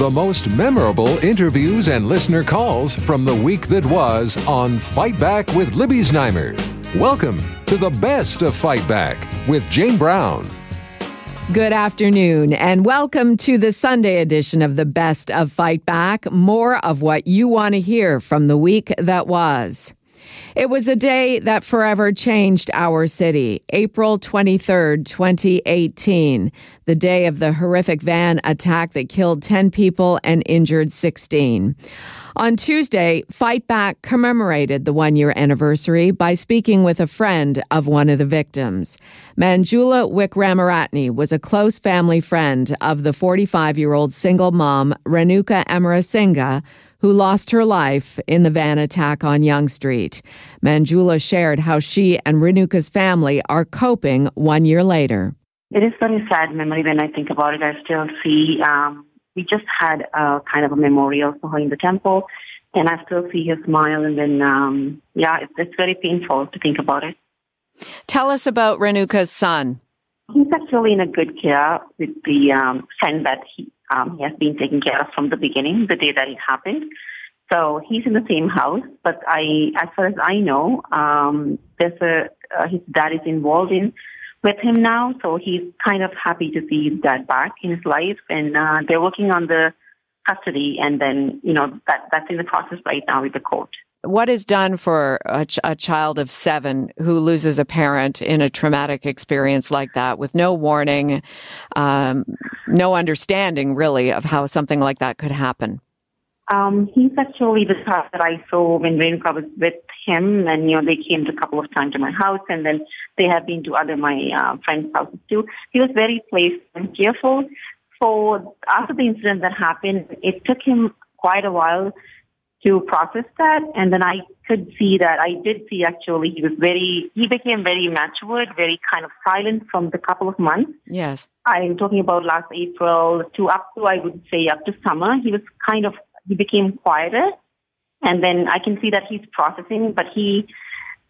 The most memorable interviews and listener calls from the week that was on Fight Back with Libby Znaimer. Welcome to the best of Fight Back with Jane Brown. Good afternoon, and welcome to the Sunday edition of the Best of Fight Back. More of what you want to hear from the week that was. It was a day that forever changed our city. April 23rd, 2018, the day of the horrific van attack that killed 10 people and injured 16. On Tuesday, Fight Back commemorated the one year anniversary by speaking with a friend of one of the victims. Manjula Wickramaratne was a close family friend of the 45 year old single mom, Renuka Amarasinghe, who lost her life in the van attack on Yonge Street. Manjula shared how she and Renuka's family are coping one year later. It is very sad memory when I think about it. I still see, um, we just had a kind of a memorial for her in the temple, and I still see her smile. And then, um, yeah, it's, it's very painful to think about it. Tell us about Renuka's son. He's actually in a good care with the um, friend that he um, he has been taken care of from the beginning, the day that it happened. So he's in the same house, but I, as far as I know, um, there's a uh, his dad is involved in with him now, so he's kind of happy to see his dad back in his life, and uh, they're working on the custody, and then you know that that's in the process right now with the court. What is done for a, ch- a, child of seven who loses a parent in a traumatic experience like that with no warning, um, no understanding really of how something like that could happen? Um, he's actually the child that I saw when Renuka was with him, and you know they came a couple of times to my house, and then they have been to other my uh, friends' houses too. He was very playful and cheerful. So after the incident that happened, it took him quite a while to process that. And then I could see that I did see actually he was very, he became very matured, very kind of silent from the couple of months. Yes. I'm talking about last April to up to, I would say, up to summer. He was kind of, he became quieter. And then I can see that he's processing, but he,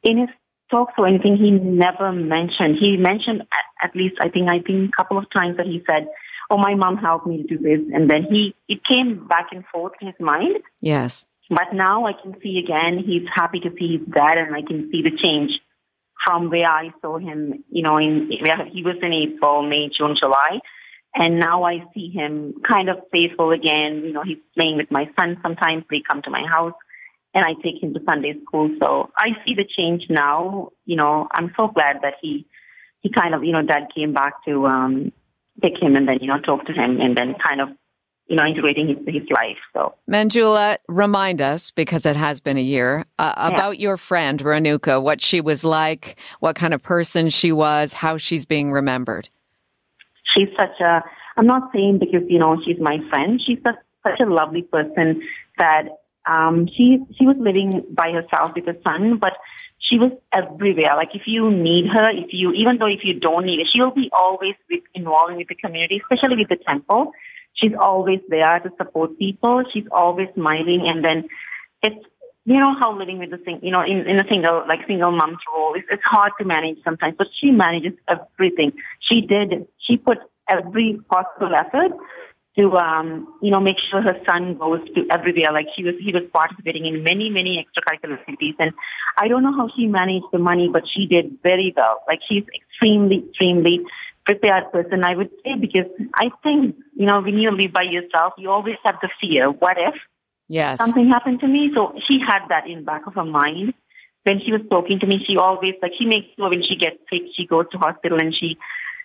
in his talks or anything, he never mentioned. He mentioned at, at least, I think, I think a couple of times that he said, oh, my mom helped me to do this. And then he, it came back and forth in his mind. Yes. But now I can see again, he's happy to see his dad and I can see the change from where I saw him, you know, in where he was in April, May, June, July. And now I see him kind of faithful again. You know, he's playing with my son sometimes. They come to my house and I take him to Sunday school. So I see the change now. You know, I'm so glad that he, he kind of, you know, dad came back to, um, pick him and then, you know, talk to him and then kind of you know, integrating his, his life. So, Manjula, remind us because it has been a year uh, yeah. about your friend Renuka, what she was like, what kind of person she was, how she's being remembered. She's such a. I'm not saying because you know she's my friend. She's such, such a lovely person that um, she she was living by herself with her son, but she was everywhere. Like if you need her, if you even though if you don't need her, she'll be always with, involved with the community, especially with the temple she's always there to support people. She's always smiling, and then it's you know how living with a sing, you know, in, in a single like single mom's role, it's, it's hard to manage sometimes. But she manages everything. She did. She put every possible effort to um, you know make sure her son goes to everywhere. Like she was, he was participating in many many extracurricular activities, and I don't know how she managed the money, but she did very well. Like she's extremely extremely prepared person, I would say, because I think, you know, when you live by yourself, you always have the fear. What if yes. something happened to me? So she had that in back of her mind. When she was talking to me, she always, like, she makes sure when she gets sick, she goes to hospital and she,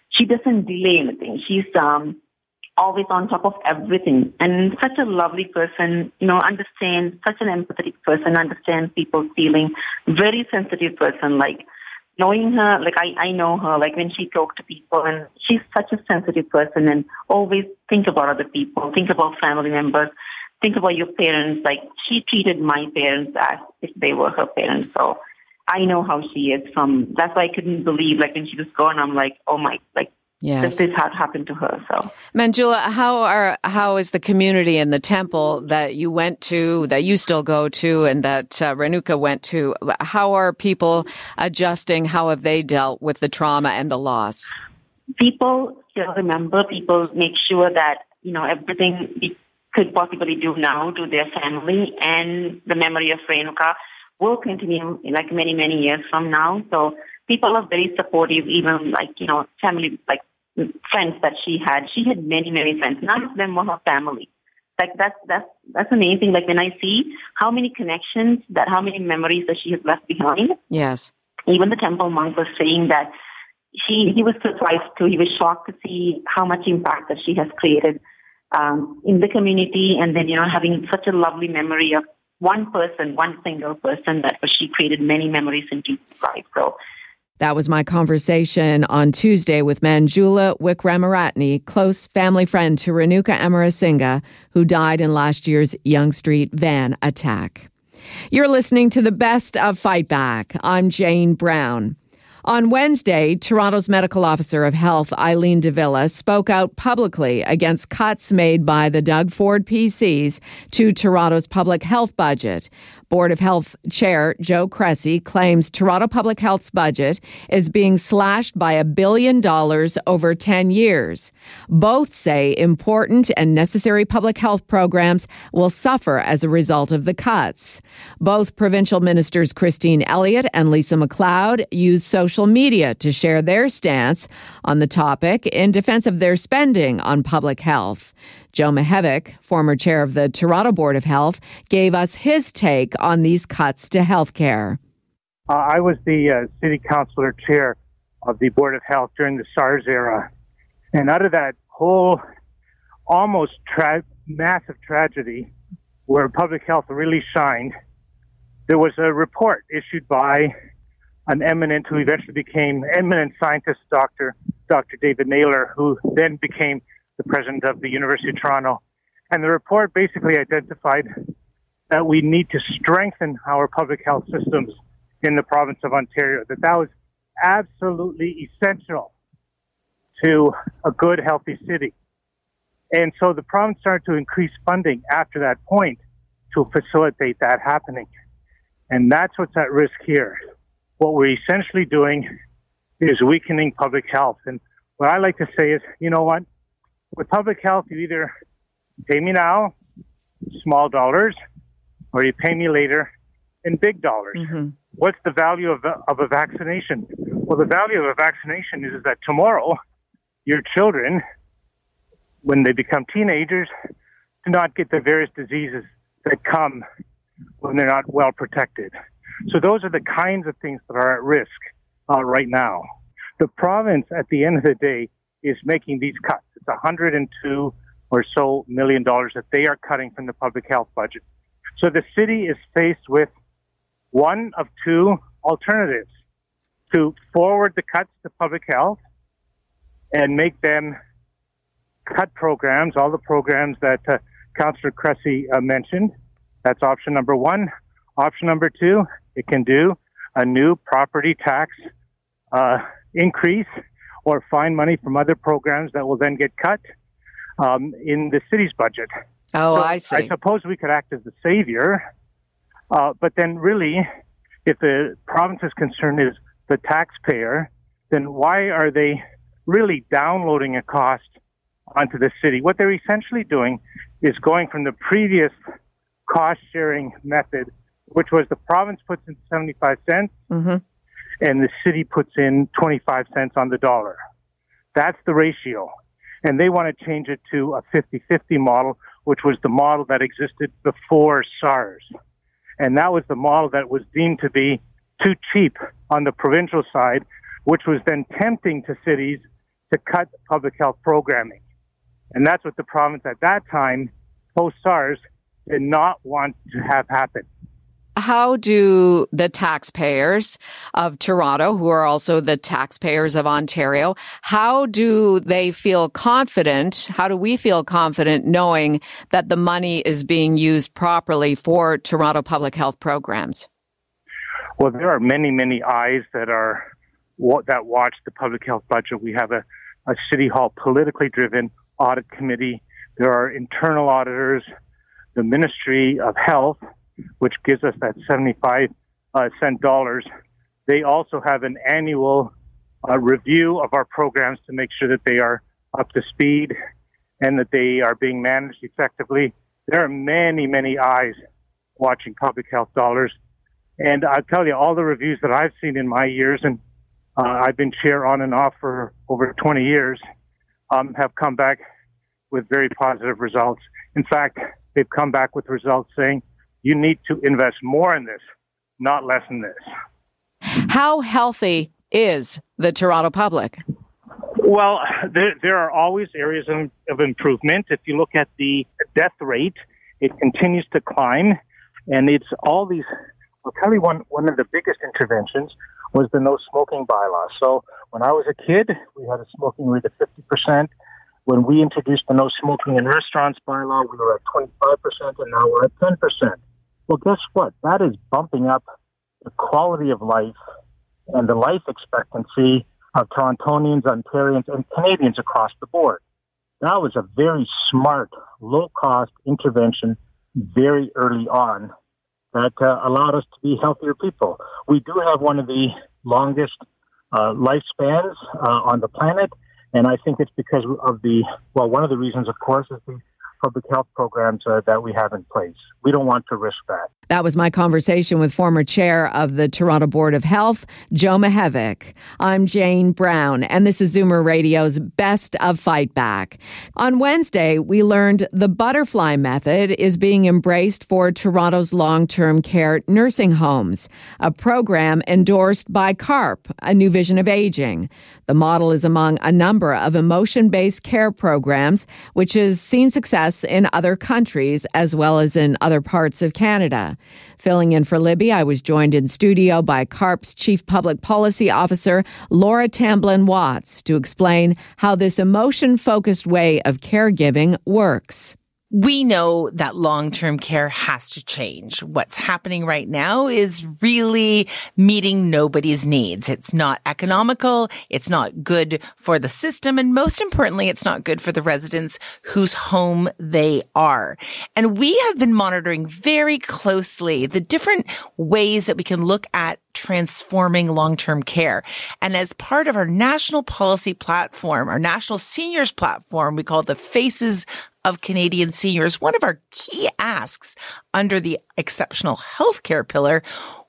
she doesn't delay anything. She's, um, always on top of everything and such a lovely person, you know, understands, such an empathetic person, understands people's feeling, very sensitive person, like, knowing her, like I, I know her, like when she talks to people and she's such a sensitive person and always think about other people, think about family members, think about your parents. Like she treated my parents as if they were her parents. So I know how she is from, that's why I couldn't believe, like when she was gone, I'm like, oh my, like Yes. This had happened to her. So, Manjula, how are how is the community in the temple that you went to, that you still go to, and that uh, Renuka went to? How are people adjusting? How have they dealt with the trauma and the loss? People still remember. People make sure that you know everything. We could possibly do now to their family and the memory of Renuka will continue like many, many years from now. So people are very supportive, even like, you know, family, like friends that she had. She had many, many friends. None of them were her family. Like that's, that's, that's amazing. Like when I see how many connections that, how many memories that she has left behind. Yes. Even the temple monk was saying that she, he was surprised too. He was shocked to see how much impact that she has created um, in the community, and then you know having such a lovely memory of one person, one single person that she created many memories in Jesus life. So. That was my conversation on Tuesday with Manjula Wickramaratne, close family friend to Renuka Amarasinghe, who died in last year's Yonge Street van attack. You're listening to the best of Fight Back. I'm Jane Brown. On Wednesday, Toronto's medical officer of health, Eileen de Villa, spoke out publicly against cuts made by the Doug Ford PCs to Toronto's public health budget. Board of Health Chair Joe Cressy claims Toronto Public Health's budget is being slashed by a billion dollars over 10 years. Both say important and necessary public health programs will suffer as a result of the cuts. Both provincial ministers Christine Elliott and Lisa MacLeod used social media to share their stance on the topic in defense of their spending on public health. Joe Mihevc, former chair of the Toronto Board of Health, gave us his take on these cuts to health care. Uh, I was the uh, city councilor chair of the Board of Health during the SARS era. And out of that whole almost tra- massive tragedy where public health really shined, there was a report issued by an eminent who eventually became eminent scientist, Dr. Dr. David Naylor, who then became the president of the University of Toronto. And the report basically identified that we need to strengthen our public health systems in the province of Ontario, that that was absolutely essential to a good, healthy city. And so the province started to increase funding after that point to facilitate that happening. And that's what's at risk here. What we're essentially doing is weakening public health. And what I like to say is, you know what? with public health, you either pay me now, small dollars, or you pay me later in big dollars. Mm-hmm. What's the value of, of a vaccination? Well, the value of a vaccination is, is that tomorrow, your children, when they become teenagers, do not get the various diseases that come when they're not well protected. So those are the kinds of things that are at risk uh, right now. The province, at the end of the day, is making these cuts. It's 102 or so million dollars that they are cutting from the public health budget. So the city is faced with one of two alternatives to forward the cuts to public health and make them cut programs, all the programs that uh, Councillor Cressy uh, mentioned. That's option number one. Option number two, it can do a new property tax uh, increase or find money from other programs that will then get cut um, in the city's budget. Oh, so I see. I suppose we could act as the savior, uh, but then really, if the province's concern is the taxpayer, then why are they really downloading a cost onto the city? What they're essentially doing is going from the previous cost sharing method, which was the province puts in 75 cents. Mm-hmm and the city puts in 25 cents on the dollar. That's the ratio. And they want to change it to a 50 50 model, which was the model that existed before SARS. And that was the model that was deemed to be too cheap on the provincial side, which was then tempting to cities to cut public health programming. And that's what the province at that time, post SARS, did not want to have happen how do the taxpayers of Toronto, who are also the taxpayers of Ontario, how do they feel confident? How do we feel confident knowing that the money is being used properly for Toronto public health programs? Well, there are many, many eyes that are that watch the public health budget. We have a, a city hall politically driven audit committee. There are internal auditors, the Ministry of Health, which gives us that 75 uh, cent dollars. They also have an annual uh, review of our programs to make sure that they are up to speed and that they are being managed effectively. there are many, many eyes watching public health dollars. And I'll tell you, all the reviews that I've seen in my years, and uh, I've been chair on and off for over 20 years, um, have come back with very positive results. In fact, they've come back with results saying you need to invest more in this, not less in this. How healthy is the Toronto public? Well, there, there are always areas of, of improvement. If you look at the death rate, it continues to climb, and it's all these. I'll tell you one one of the biggest interventions was the no smoking bylaw. So when I was a kid, we had a smoking rate of fifty percent. When we introduced the no smoking in restaurants bylaw, we were at twenty five percent, and now we're at ten percent. Well, guess what? That is bumping up the quality of life and the life expectancy of Torontonians, Ontarians, and Canadians across the board. That was a very smart, low cost intervention very early on that uh, allowed us to be healthier people. We do have one of the longest uh, lifespans uh, on the planet, and I think it's because of the, well, one of the reasons, of course, is the public health programs uh, that we have in place. We don't want to risk that. That was my conversation with former chair of the Toronto Board of Health, Joe Mihevc. I'm Jane Brown, and this is Zoomer Radio's Best of Fight Back. On Wednesday, we learned the butterfly method is being embraced for Toronto's long term care nursing homes, a program endorsed by CARP, a new vision of aging. The model is among a number of emotion based care programs, which has seen success in other countries as well as in other parts of Canada. Filling in for Libby, I was joined in studio by CARP's Chief Public Policy Officer, Laura Tamblin Watts, to explain how this emotion focused way of caregiving works we know that long-term care has to change. What's happening right now is really meeting nobody's needs. It's not economical. It's not good for the system. And most importantly, it's not good for the residents whose home they are. And we have been monitoring very closely the different ways that we can look at transforming long-term care. And as part of our national policy platform, our national seniors platform, we call the Faces of Canadian Seniors, one of our key asks under the exceptional healthcare pillar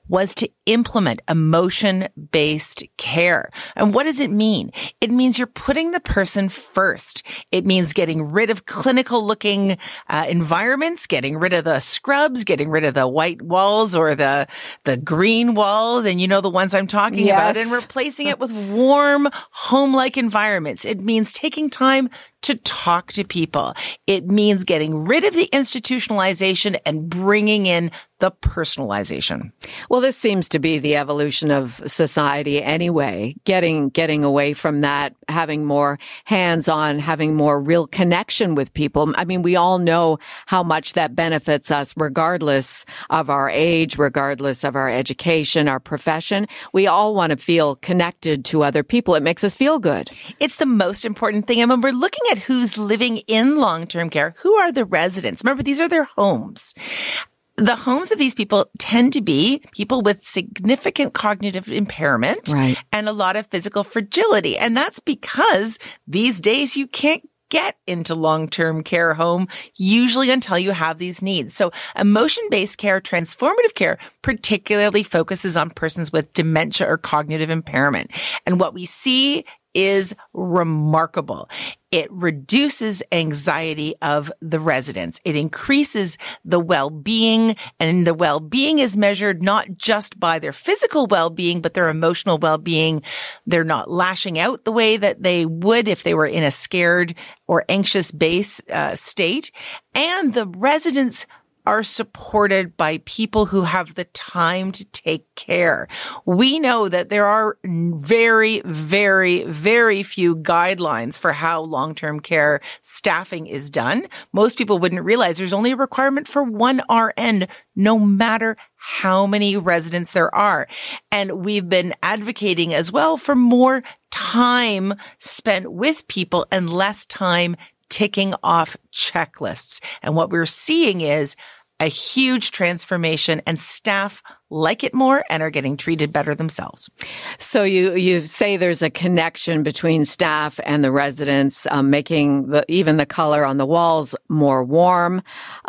was to implement emotion based care. And what does it mean? It means you're putting the person first. It means getting rid of clinical looking uh, environments, getting rid of the scrubs, getting rid of the white walls or the, the green walls. And you know, the ones I'm talking yes. about and replacing it with warm home like environments. It means taking time to talk to people. It means getting rid of the institutionalization and bringing in the personalization. Well, this seems to be the evolution of society anyway, getting, getting away from that, having more hands on, having more real connection with people. I mean, we all know how much that benefits us regardless of our age, regardless of our education, our profession. We all want to feel connected to other people. It makes us feel good. It's the most important thing. And when we're looking at who's living in long-term care, who are the residents? Remember, these are their homes the homes of these people tend to be people with significant cognitive impairment right. and a lot of physical fragility. And that's because these days you can't get into long-term care home usually until you have these needs. So emotion-based care, transformative care particularly focuses on persons with dementia or cognitive impairment. And what we see is remarkable. It reduces anxiety of the residents. It increases the well-being and the well-being is measured not just by their physical well-being, but their emotional well-being. They're not lashing out the way that they would if they were in a scared or anxious base uh, state. And the residents are supported by people who have the time to take care. We know that there are very, very, very few guidelines for how long-term care staffing is done. Most people wouldn't realize there's only a requirement for one RN, no matter how many residents there are. And we've been advocating as well for more time spent with people and less time ticking off checklists. And what we're seeing is a huge transformation and staff like it more and are getting treated better themselves. So you you say there's a connection between staff and the residents, um, making the even the color on the walls more warm.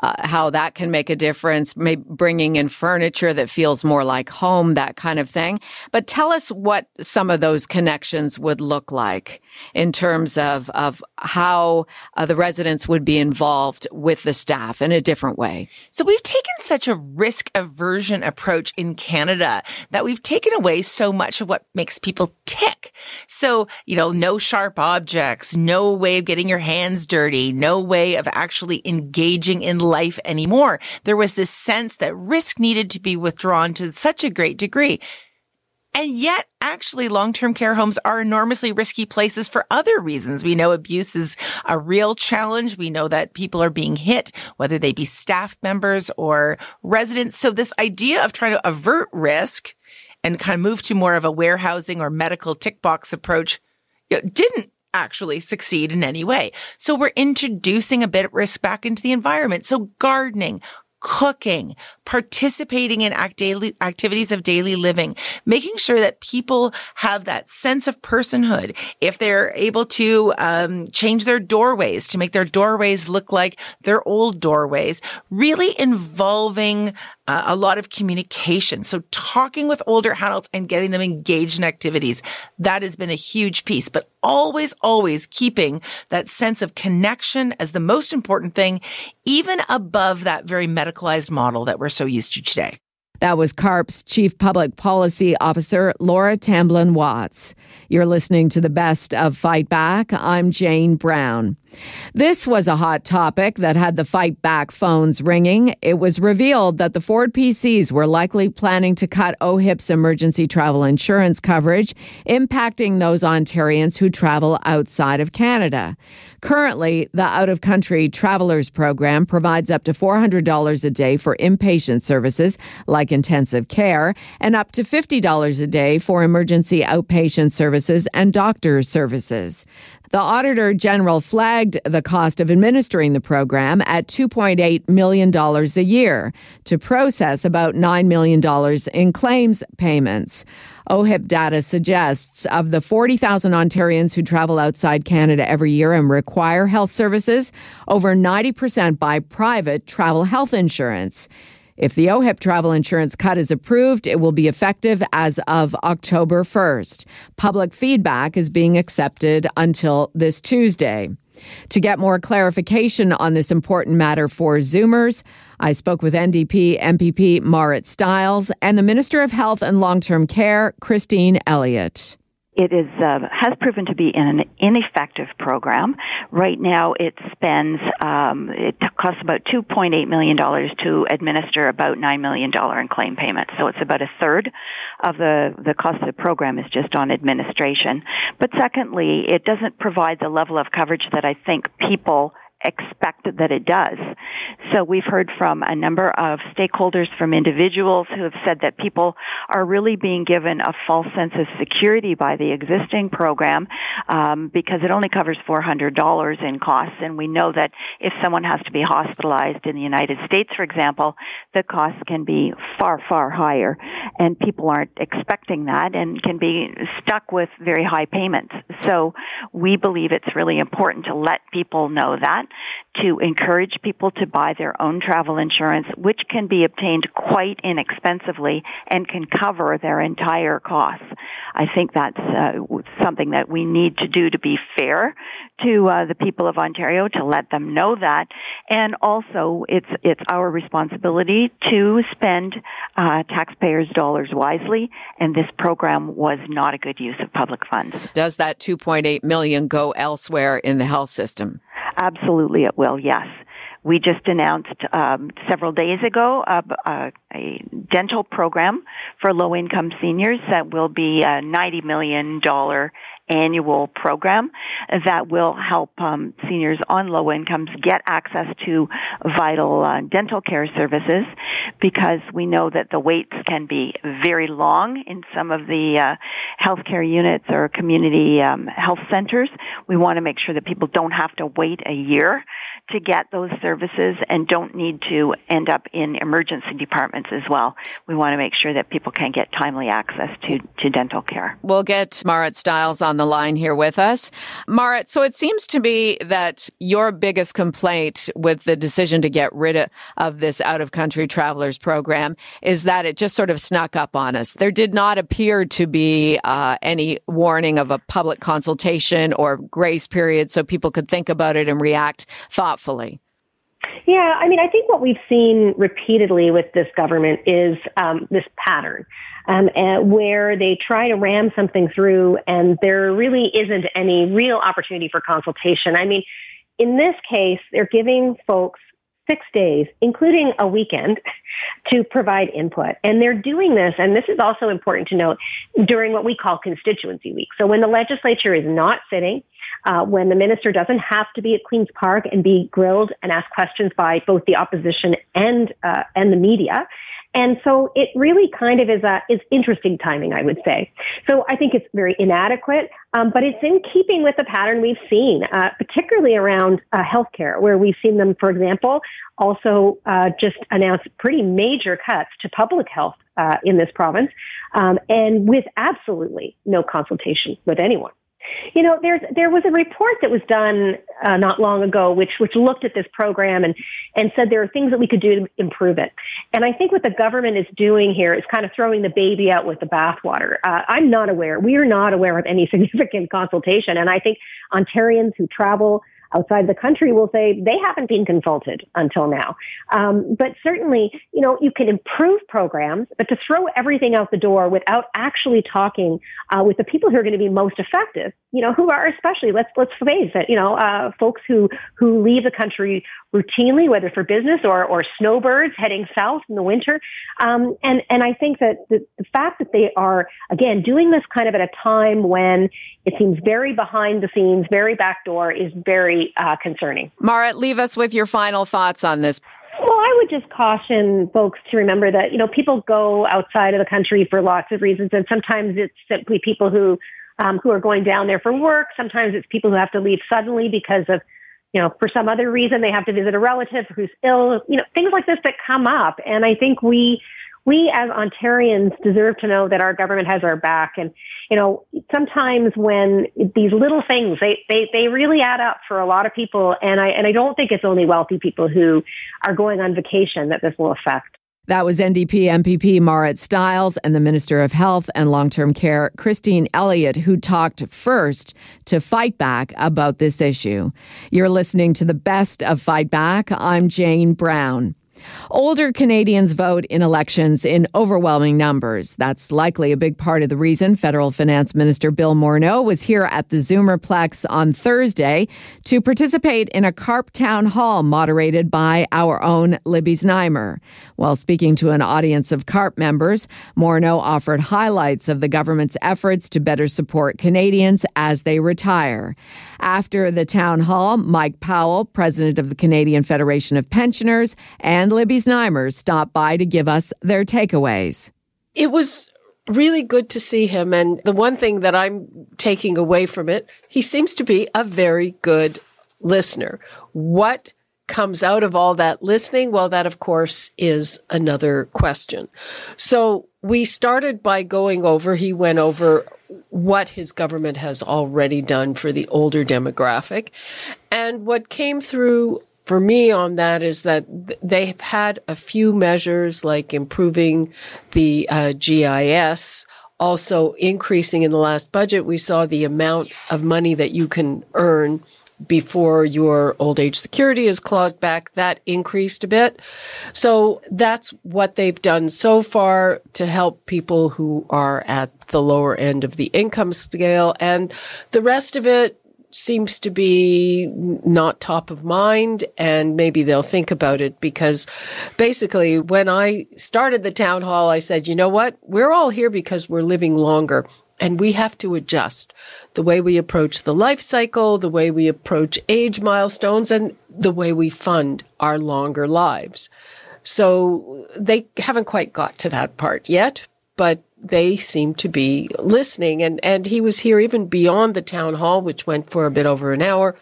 Uh, how that can make a difference, maybe bringing in furniture that feels more like home, that kind of thing. But tell us what some of those connections would look like in terms of of how uh, the residents would be involved with the staff in a different way. So we've taken such a risk aversion approach in Canada that we've taken away so much of what makes people tick. So, you know, no sharp objects, no way of getting your hands dirty, no way of actually engaging in life anymore. There was this sense that risk needed to be withdrawn to such a great degree. And yet, actually, long-term care homes are enormously risky places for other reasons. We know abuse is a real challenge. We know that people are being hit, whether they be staff members or residents. So this idea of trying to avert risk and kind of move to more of a warehousing or medical tick box approach didn't actually succeed in any way. So we're introducing a bit of risk back into the environment. So gardening, cooking, participating in act daily activities of daily living, making sure that people have that sense of personhood. If they're able to um, change their doorways to make their doorways look like their old doorways, really involving uh, a lot of communication. So talking with older adults and getting them engaged in activities, that has been a huge piece, but always, always keeping that sense of connection as the most important thing, even above that very medicalized model that we're so used to today. That was CARP's Chief Public Policy Officer, Laura Tamblin Watts. You're listening to the best of Fight Back. I'm Jane Brown. This was a hot topic that had the fight back phones ringing. It was revealed that the Ford PCs were likely planning to cut OHIP's emergency travel insurance coverage, impacting those Ontarians who travel outside of Canada. Currently, the out of country travelers program provides up to $400 a day for inpatient services like intensive care and up to $50 a day for emergency outpatient services and doctor's services. The Auditor General flagged the cost of administering the program at $2.8 million a year to process about $9 million in claims payments. OHIP data suggests of the 40,000 Ontarians who travel outside Canada every year and require health services, over 90% buy private travel health insurance. If the OHIP travel insurance cut is approved, it will be effective as of October 1st. Public feedback is being accepted until this Tuesday. To get more clarification on this important matter for Zoomers, I spoke with NDP MPP Marit Stiles and the Minister of Health and Long Term Care, Christine Elliott it is uh, has proven to be an ineffective program. Right now, it spends um, it costs about two point eight million dollars to administer about nine million dollar in claim payments. So it's about a third of the the cost of the program is just on administration. But secondly, it doesn't provide the level of coverage that I think people expect that it does. So we've heard from a number of stakeholders, from individuals who have said that people are really being given a false sense of security by the existing program um, because it only covers $400 in costs, and we know that if someone has to be hospitalized in the United States, for example, the costs can be far, far higher, and people aren't expecting that and can be stuck with very high payments. So we believe it's really important to let people know that to encourage people to buy their own travel insurance, which can be obtained quite inexpensively and can cover their entire costs. I think that's uh, something that we need to do to be fair to uh, the people of Ontario to let them know that, and also it's it's our responsibility to spend uh, taxpayers' dollars wisely. And this program was not a good use of public funds. Does that 2.8 million go elsewhere in the health system? Absolutely, it will. Yes. We just announced um, several days ago uh, uh, a dental program for low income seniors that will be a $90 million annual program that will help um, seniors on low incomes get access to vital uh, dental care services because we know that the waits can be very long in some of the uh, healthcare units or community um, health centers. We want to make sure that people don't have to wait a year to get those services and don't need to end up in emergency departments as well. We want to make sure that people can get timely access to, to dental care. We'll get Marit Stiles on the line here with us. Marit, so it seems to me that your biggest complaint with the decision to get rid of this out of country travelers program is that it just sort of snuck up on us. There did not appear to be uh, any warning of a public consultation or grace period so people could think about it and react thoughtfully. Yeah, I mean, I think what we've seen repeatedly with this government is um, this pattern um, where they try to ram something through and there really isn't any real opportunity for consultation. I mean, in this case, they're giving folks six days, including a weekend, to provide input. And they're doing this, and this is also important to note, during what we call constituency week. So when the legislature is not sitting, uh, when the minister doesn't have to be at Queen's Park and be grilled and asked questions by both the opposition and uh, and the media. And so it really kind of is a is interesting timing, I would say. So I think it's very inadequate, um, but it's in keeping with the pattern we've seen, uh, particularly around uh, healthcare, where we've seen them, for example, also uh, just announce pretty major cuts to public health uh, in this province, um, and with absolutely no consultation with anyone. You know, there's there was a report that was done uh, not long ago, which which looked at this program and and said there are things that we could do to improve it. And I think what the government is doing here is kind of throwing the baby out with the bathwater. Uh, I'm not aware. We are not aware of any significant consultation, and I think Ontarians who travel outside the country will say they haven't been consulted until now. Um, but certainly, you know, you can improve programs, but to throw everything out the door without actually talking uh, with the people who are going to be most effective, you know, who are especially let's let's face it, you know, uh, folks who who leave the country routinely, whether for business or or snowbirds heading south in the winter, um, and and I think that the, the fact that they are again doing this kind of at a time when it seems very behind the scenes, very backdoor, is very uh, concerning. Mara, leave us with your final thoughts on this. Well, I would just caution folks to remember that, you know, people go outside of the country for lots of reasons, and sometimes it's simply people who um, who are going down there for work. Sometimes it's people who have to leave suddenly because of, you know, for some other reason they have to visit a relative who's ill. You know, things like this that come up, and I think we we as Ontarians deserve to know that our government has our back. And, you know, sometimes when these little things, they, they, they really add up for a lot of people. And I, and I don't think it's only wealthy people who are going on vacation that this will affect. That was NDP MPP Marit Stiles and the Minister of Health and Long Term Care, Christine Elliott, who talked first to Fight Back about this issue. You're listening to the best of Fight Back. I'm Jane Brown. Older Canadians vote in elections in overwhelming numbers. That's likely a big part of the reason federal finance minister Bill Morneau was here at the Zoomerplex on Thursday to participate in a CARP town hall moderated by our own Libby Znaimer. While speaking to an audience of CARP members, Morneau offered highlights of the government's efforts to better support Canadians as they retire. After the town hall, Mike Powell, president of the Canadian Federation of Pensioners, and Libby Znaimer stopped by to give us their takeaways. It was really good to see him. And the one thing that I'm taking away from it, he seems to be a very good listener. What comes out of all that listening? Well, that of course is another question. So we started by going over, he went over what his government has already done for the older demographic. And what came through for me on that is that they've had a few measures like improving the uh, GIS, also increasing in the last budget. We saw the amount of money that you can earn before your old age security is clawed back, that increased a bit. So that's what they've done so far to help people who are at the lower end of the income scale. And the rest of it seems to be not top of mind and maybe they'll think about it because basically when I started the town hall, I said, you know what? We're all here because we're living longer. And we have to adjust the way we approach the life cycle, the way we approach age milestones, and the way we fund our longer lives. So they haven't quite got to that part yet, but they seem to be listening. And, and he was here even beyond the town hall, which went for a bit over an hour.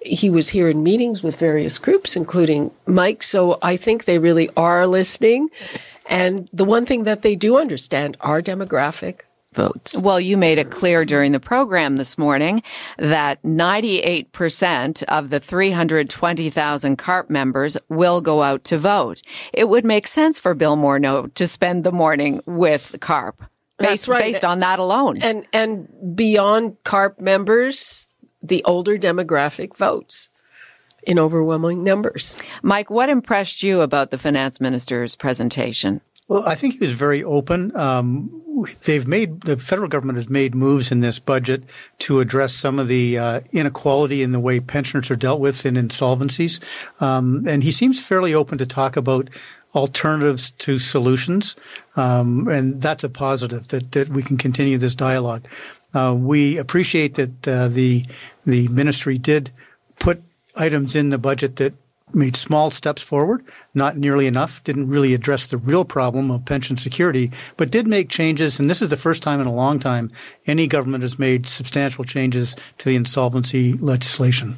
he was here in meetings with various groups, including Mike. So I think they really are listening. And the one thing that they do understand our demographic votes. Well, you made it clear during the program this morning that 98% of the 320,000 CARP members will go out to vote. It would make sense for Bill Morneau to spend the morning with CARP. Based, right. based on that alone. And and beyond CARP members, the older demographic votes in overwhelming numbers. Mike, what impressed you about the finance minister's presentation? Well, I think he was very open. Um, they've made the federal government has made moves in this budget to address some of the uh, inequality in the way pensioners are dealt with in insolvencies, um, and he seems fairly open to talk about alternatives to solutions, um, and that's a positive that that we can continue this dialogue. Uh, we appreciate that uh, the the ministry did put items in the budget that made small steps forward, not nearly enough, didn't really address the real problem of pension security, but did make changes. And this is the first time in a long time any government has made substantial changes to the insolvency legislation.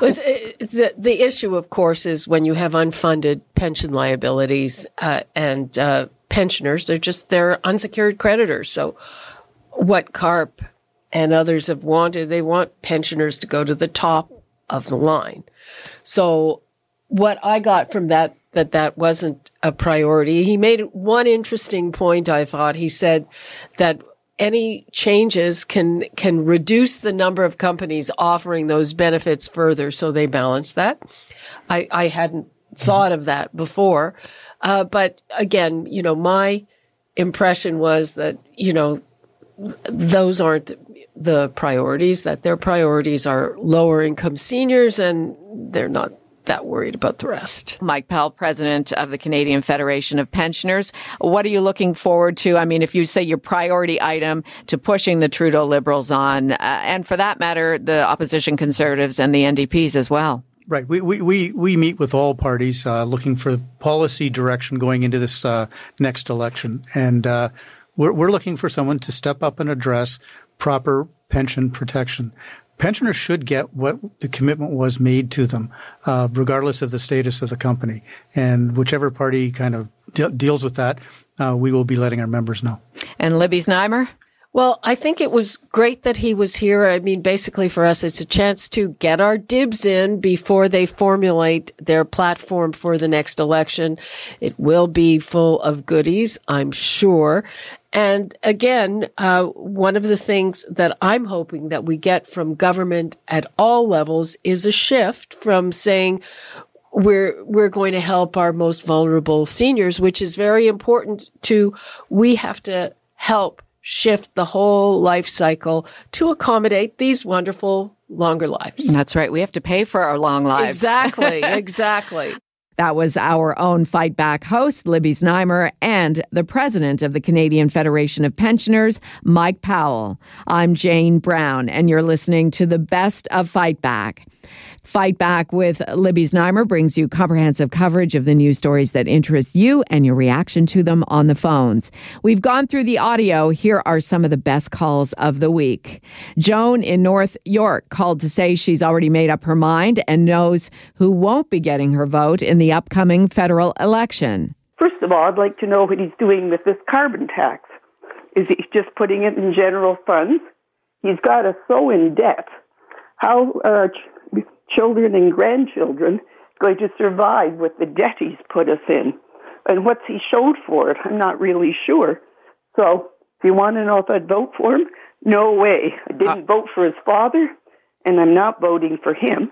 The, the issue, of course, is when you have unfunded pension liabilities uh, and uh, pensioners, they're just, they're unsecured creditors. So what CARP and others have wanted, they want pensioners to go to the top of the line. So what I got from that that that wasn't a priority. He made one interesting point. I thought he said that any changes can can reduce the number of companies offering those benefits further, so they balance that. I, I hadn't thought of that before, uh, but again, you know, my impression was that you know those aren't the priorities. That their priorities are lower income seniors, and they're not that worried about the rest. Mike Powell, president of the Canadian Federation of Pensioners. What are you looking forward to? I mean, if you say your priority item to pushing the Trudeau Liberals on, uh, and for that matter, the opposition Conservatives and the NDPs as well. Right. We, we, we, we meet with all parties uh, looking for policy direction going into this uh, next election. And uh, we're, we're looking for someone to step up and address proper pension protection pensioners should get what the commitment was made to them, uh, regardless of the status of the company. And whichever party kind of de- deals with that, uh, we will be letting our members know. And Libby Znaimer? Well, I think it was great that he was here. I mean, basically for us, it's a chance to get our dibs in before they formulate their platform for the next election. It will be full of goodies, I'm sure. And again, uh, one of the things that I'm hoping that we get from government at all levels is a shift from saying, we're we're going to help our most vulnerable seniors, which is very important to we have to help shift the whole life cycle to accommodate these wonderful longer lives. That's right. We have to pay for our long lives. Exactly. Exactly. That was our own Fight Back host, Libby Znaimer, and the president of the Canadian Federation of Pensioners, Mike Powell. I'm Jane Brown, and you're listening to the best of Fight Back. Fight Back with Libby Znaimer brings you comprehensive coverage of the news stories that interest you and your reaction to them on the phones. We've gone through the audio. Here are some of the best calls of the week. Joan in North York called to say she's already made up her mind and knows who won't be getting her vote in the upcoming federal election. First of all, I'd like to know what he's doing with this carbon tax. Is he just putting it in general funds? He's got us so in debt. How uh, children and grandchildren going to survive with the debt he's put us in? And what's he showed for it? I'm not really sure. So, if you want to know if I'd vote for him, no way. I didn't uh, vote for his father, and I'm not voting for him.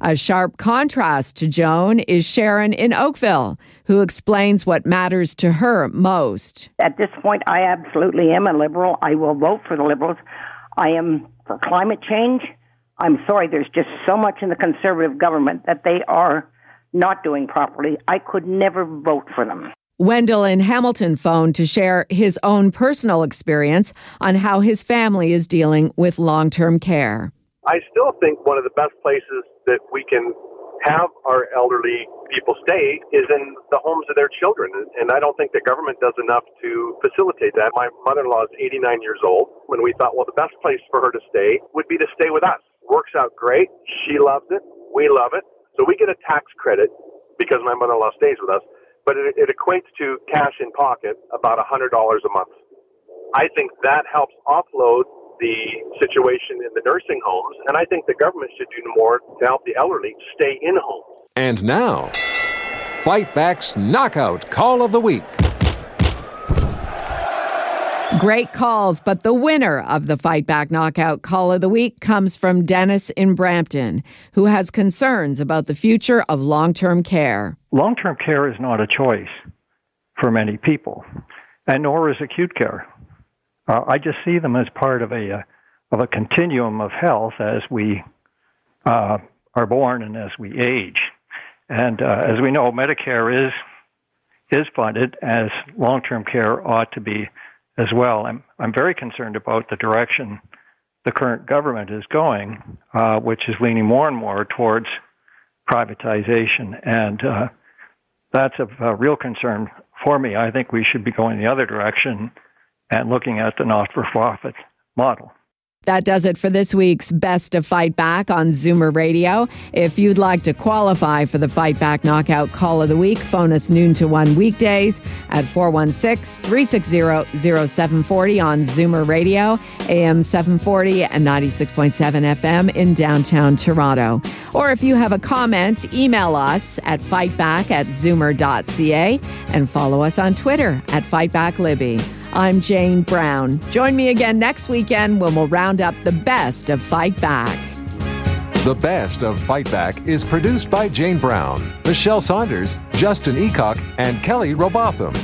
A sharp contrast to Joan is Sharon in Oakville, who explains what matters to her most. At this point, I absolutely am a liberal. I will vote for the liberals. I am for climate change. I'm sorry, there's just so much in the conservative government that they are not doing properly. I could never vote for them. Wendell in Hamilton phoned to share his own personal experience on how his family is dealing with long term care. I still think one of the best places that we can have our elderly people stay is in the homes of their children. And I don't think the government does enough to facilitate that. My mother in law is 89 years old. When we thought, well, the best place for her to stay would be to stay with us works out great. She loves it. We love it. So we get a tax credit because my mother-in-law stays with us, but it, it equates to cash in pocket about a $100 a month. I think that helps offload the situation in the nursing homes, and I think the government should do more to help the elderly stay in homes. And now, Fight Back's Knockout Call of the Week. Great calls, but the winner of the Fight Back Knockout Call of the Week comes from Dennis in Brampton, who has concerns about the future of long term care. Long term care is not a choice for many people, and nor is acute care. Uh, I just see them as part of a uh, of a continuum of health as we uh, are born and as we age. And uh, as we know, Medicare is is funded as long term care ought to be as well. I'm I'm very concerned about the direction the current government is going, uh, which is leaning more and more towards privatization, and uh, that's a, a real concern for me. I think we should be going the other direction and looking at the not-for-profit model. That does it for this week's Best of Fight Back on Zoomer Radio. If you'd like to qualify for the Fight Back Knockout Call of the Week, phone us noon to 1 weekdays at 416 360 0740 on Zoomer Radio, AM 740 and 96.7 FM in downtown Toronto. Or if you have a comment, email us at fightback at zoomer.ca and follow us on Twitter at FightbackLibby. I'm Jane Brown. Join me again next weekend when we'll round up the best of Fight Back. The Best of Fight Back is produced by Jane Brown, Michelle Saunders, Justin Eacock, and Kelly Robotham.